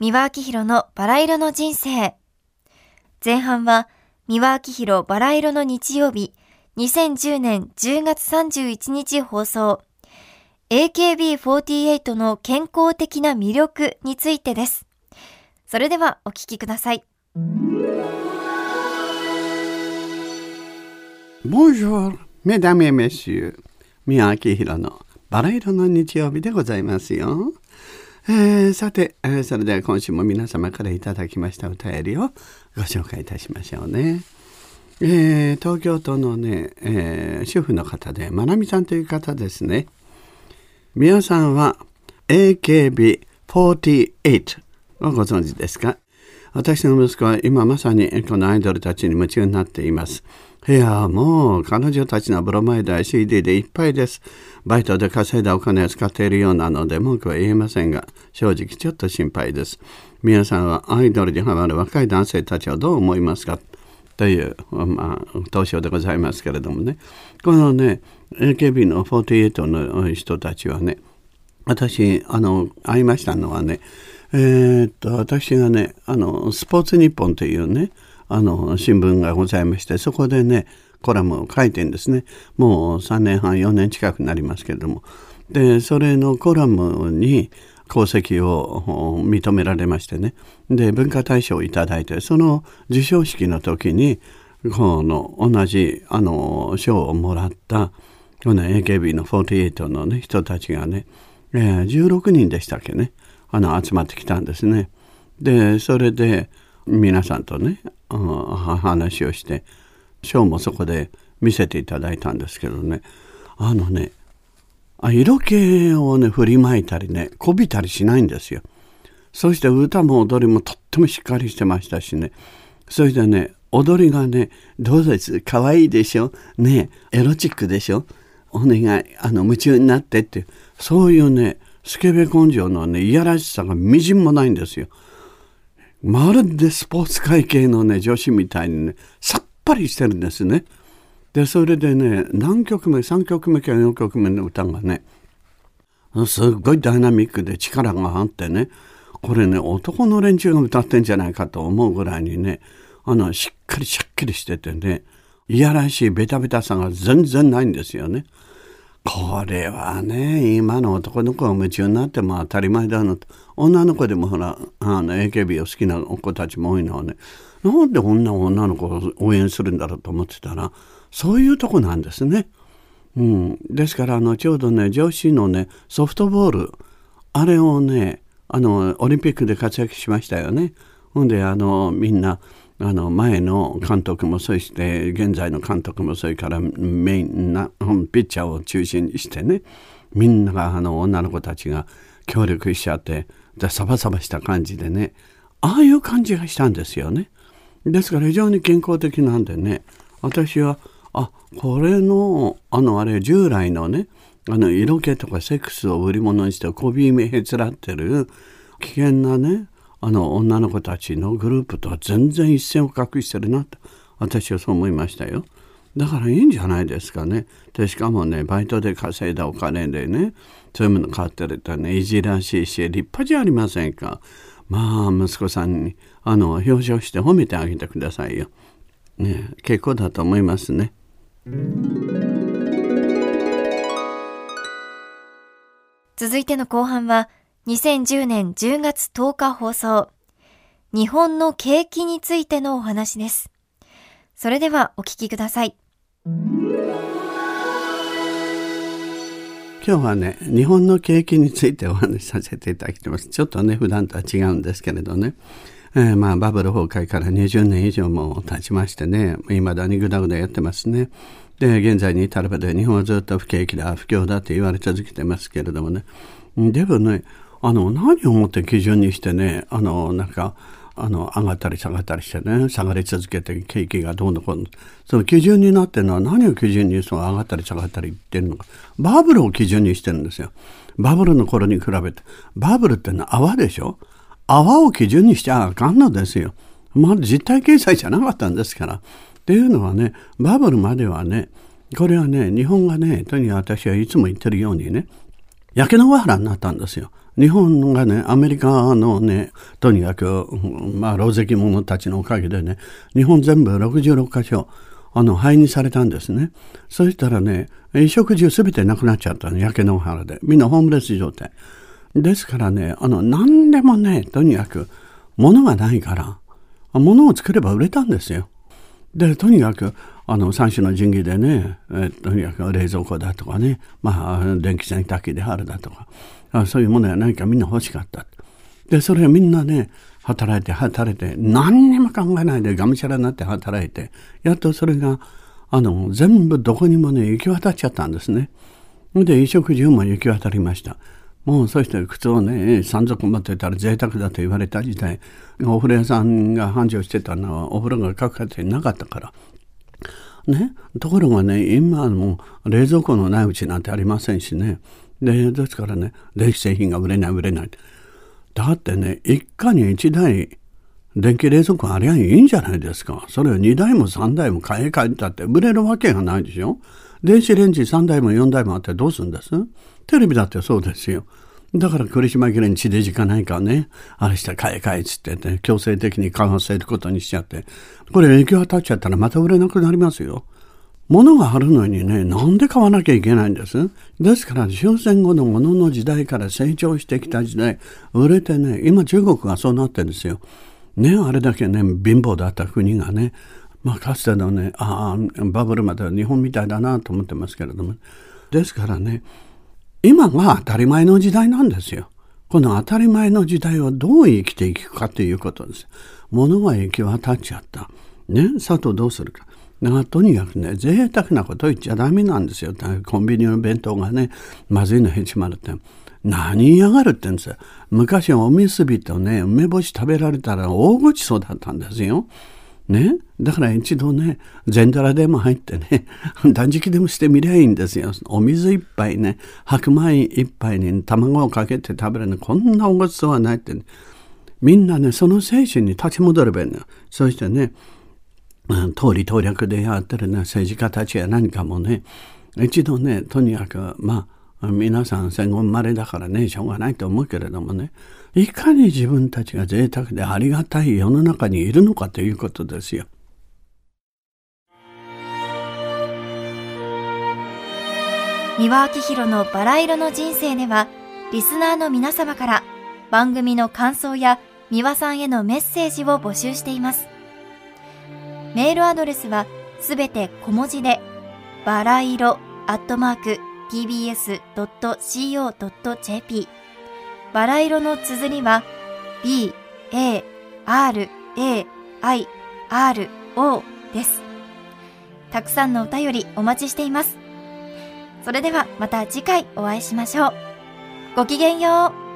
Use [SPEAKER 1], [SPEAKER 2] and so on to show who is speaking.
[SPEAKER 1] 三輪明宏のバラ色の人生。前半は、三輪明宏バラ色の日曜日、2010年10月31日放送。AKB48 の健康的な魅力についてです。それではお聞きください。
[SPEAKER 2] Bonjour, mesdames et messieurs. 宮明宏のバラ色の日曜日でございますよ。えー、さて、えー、それでは今週も皆様からいただきましたお便りをご紹介いたしましょうね。えー、東京都のね、え、主婦の方で、まなみさんという方ですね。皆さんは AKB48 をご存知ですか？私の息子は今まさにこのアイドルたちに夢中になっています。いや、もう彼女たちのブロマイドや CD でいっぱいです。バイトで稼いだお金を使っているようなので文句は言えませんが、正直ちょっと心配です。皆さんはアイドルにハマる若い男性たちはどう思いますか？という、まあ、投票でございますけれどもね。このね、AKB の48の人たちはね、私、あの、会いましたのはね、えー、っと、私がね、あの、スポーツニッポンというね、あの、新聞がございまして、そこでね、コラムを書いてんですね。もう3年半、4年近くなりますけれども。で、それのコラムに功績を認められましてね。で、文化大賞をいただいて、その授賞式の時に、この同じ、あの、賞をもらった、この AKB の48のね、人たちがね、えー、16人でしたっけね、あの、集まってきたんですね。で、それで、皆さんとね、話をしてショーもそこで見せていただいたんですけどねあのね色気をね振りまいたりねこびたりしないんですよ。そして歌も踊りもとってもしっかりしてましたしねそれでね踊りがねどうですかわいいでしょ？ねエロチックでしょ？お願いあの夢中になってってそういうねスケベ根性のねいやらしさがみじんもないんですよ。まるでスポーツ会系のね女子みたいにねさっぱりしてるんですね。でそれでね何曲目3曲目か4曲目の歌がねすっごいダイナミックで力があってねこれね男の連中が歌ってんじゃないかと思うぐらいにねあのしっかりしゃっきりしててねいやらしいベタベタさが全然ないんですよね。これはね今の男の子が夢中になっても当たり前だなと女の子でもほらあの AKB を好きな子たちも多いのはねなんで女女の子を応援するんだろうと思ってたらそういうとこなんですね。うん、ですからあのちょうどね女子のねソフトボールあれをねあのオリンピックで活躍しましたよね。ほんであのみんなあの前の監督もそして現在の監督もそれからメインなピッチャーを中心にしてねみんながあの女の子たちが協力しちゃってでサバサバした感じでねああいう感じがしたんですよね。ですから非常に健康的なんでね私はあこれのあのあれ従来のねあの色気とかセックスを売り物にしてこびめへつらってる危険なねあの女の子たちのグループとは全然一線を画してるなと私はそう思いましたよ。だからいいんじゃないですかね。でしかもねバイトで稼いだお金でねそういうもの買ってるとねいじらしいし立派じゃありませんか。まあ息子さんにあの表彰して褒めてあげてくださいよ。ね結構だと思いますね。
[SPEAKER 1] 続いての後半は2010年10月10日放送。日本の景気についてのお話です。それではお聞きください。
[SPEAKER 2] 今日はね、日本の景気についてお話しさせていただきます。ちょっとね、普段とは違うんですけれどね。えー、まあ、バブル崩壊から20年以上も経ちましてね、未だにぐだぐだやってますね。で、現在に至るまで日本はずっと不景気だ、不況だって言われ続けてますけれどもね。でもね、あの、何をもって基準にしてね、あの、なんか、あの、上がったり下がったりしてね、下がり続けて景気がどうのこうの。その基準になってるのは何を基準にその上がったり下がったり言ってるのか。バブルを基準にしてるんですよ。バブルの頃に比べて。バブルってのは泡でしょ？泡を基準にしちゃあかんのですよ。まあ実体経済じゃなかったんですから。っていうのはね、バブルまではね、これはね、日本がね、とにかく私はいつも言ってるようにね、焼け野原になったんですよ。日本がね、アメリカのね、とにかく、まあ、老石者たちのおかげでね、日本全部66カ所、あの、灰にされたんですね。そしたらね、衣食住すべてなくなっちゃったの、焼け野原で。みんなホームレス状態。ですからね、あの、何でもね、とにかく、物がないから、物を作れば売れたんですよ。で、とにかく、あの、三種の神器でね、えとにかく冷蔵庫だとかね、まあ、電気洗濯機であるだとか、あそういうものや何かみんな欲しかった。で、それはみんなね、働いて働いて、何にも考えないでがむしゃらになって働いて、やっとそれが、あの、全部どこにもね、行き渡っちゃったんですね。で、衣食住も行き渡りました。もうそして靴をね、山賊持ってたら贅沢だと言われた時代、お風呂屋さんが繁盛してたのはお風呂がかかってなかったから。ね、ところがね、今も冷蔵庫のないうちなんてありませんしね。で、ですからね、電気製品が売れない売れない。だってね、一家に一台電気冷蔵庫ありゃいいんじゃないですか。それを2台も3台も買い替えたって売れるわけがないでしょ。電子レンジ3台も4台もあってどうするんです？テレビだってそうですよ。だから栗島家に地デジかないかね、あれしたら買い替えつってね、強制的に買わせることにしちゃって、これ影響当たっちゃったらまた売れなくなりますよ。物があるのにね、なんで買わなきゃいけないんです？ですから終戦後の物の時代から成長してきた時代、売れてね、今中国がそうなってるんですよ。ね、あれだけね、貧乏だった国がね、まあかつてのね、ああ、バブルまでは日本みたいだなと思ってますけれども。ですからね、今が当たり前の時代なんですよ。この当たり前の時代をどう生きていくかということです。物が行き渡っちゃった。ね、さとどうするか。だからとにかくね、贅沢なこと言っちゃダメなんですよ。コンビニの弁当がね、まずいのへちまるって。何嫌がるってんですよ。昔おむすびとね、梅干し食べられたら大ごちそうだったんですよ。ね。だから一度ね、全皿でも入ってね、断食でもしてみりゃいいんですよ。お水一杯ね、白米一杯に卵をかけて食べるの、こんなおごちそうはないって、ね、みんなね、その精神に立ち戻ればいいの。そしてね、通り通略でやってるね、政治家たちや何かもね、一度ね、とにかく、まあ、皆さん戦後生まれだからね、しょうがないと思うけれどもね、いかに自分たちが贅沢でありがたい世の中にいるのかということですよ。
[SPEAKER 1] 三輪明宏のバラ色の人生では、リスナーの皆様から番組の感想や三輪さんへのメッセージを募集しています。メールアドレスはすべて小文字で、バラ色アットマーク tbs.co.jp バラ色の綴りは b, a, r, a, i, r, o です。たくさんのお便りお待ちしています。それではまた次回お会いしましょう。ごきげんよう。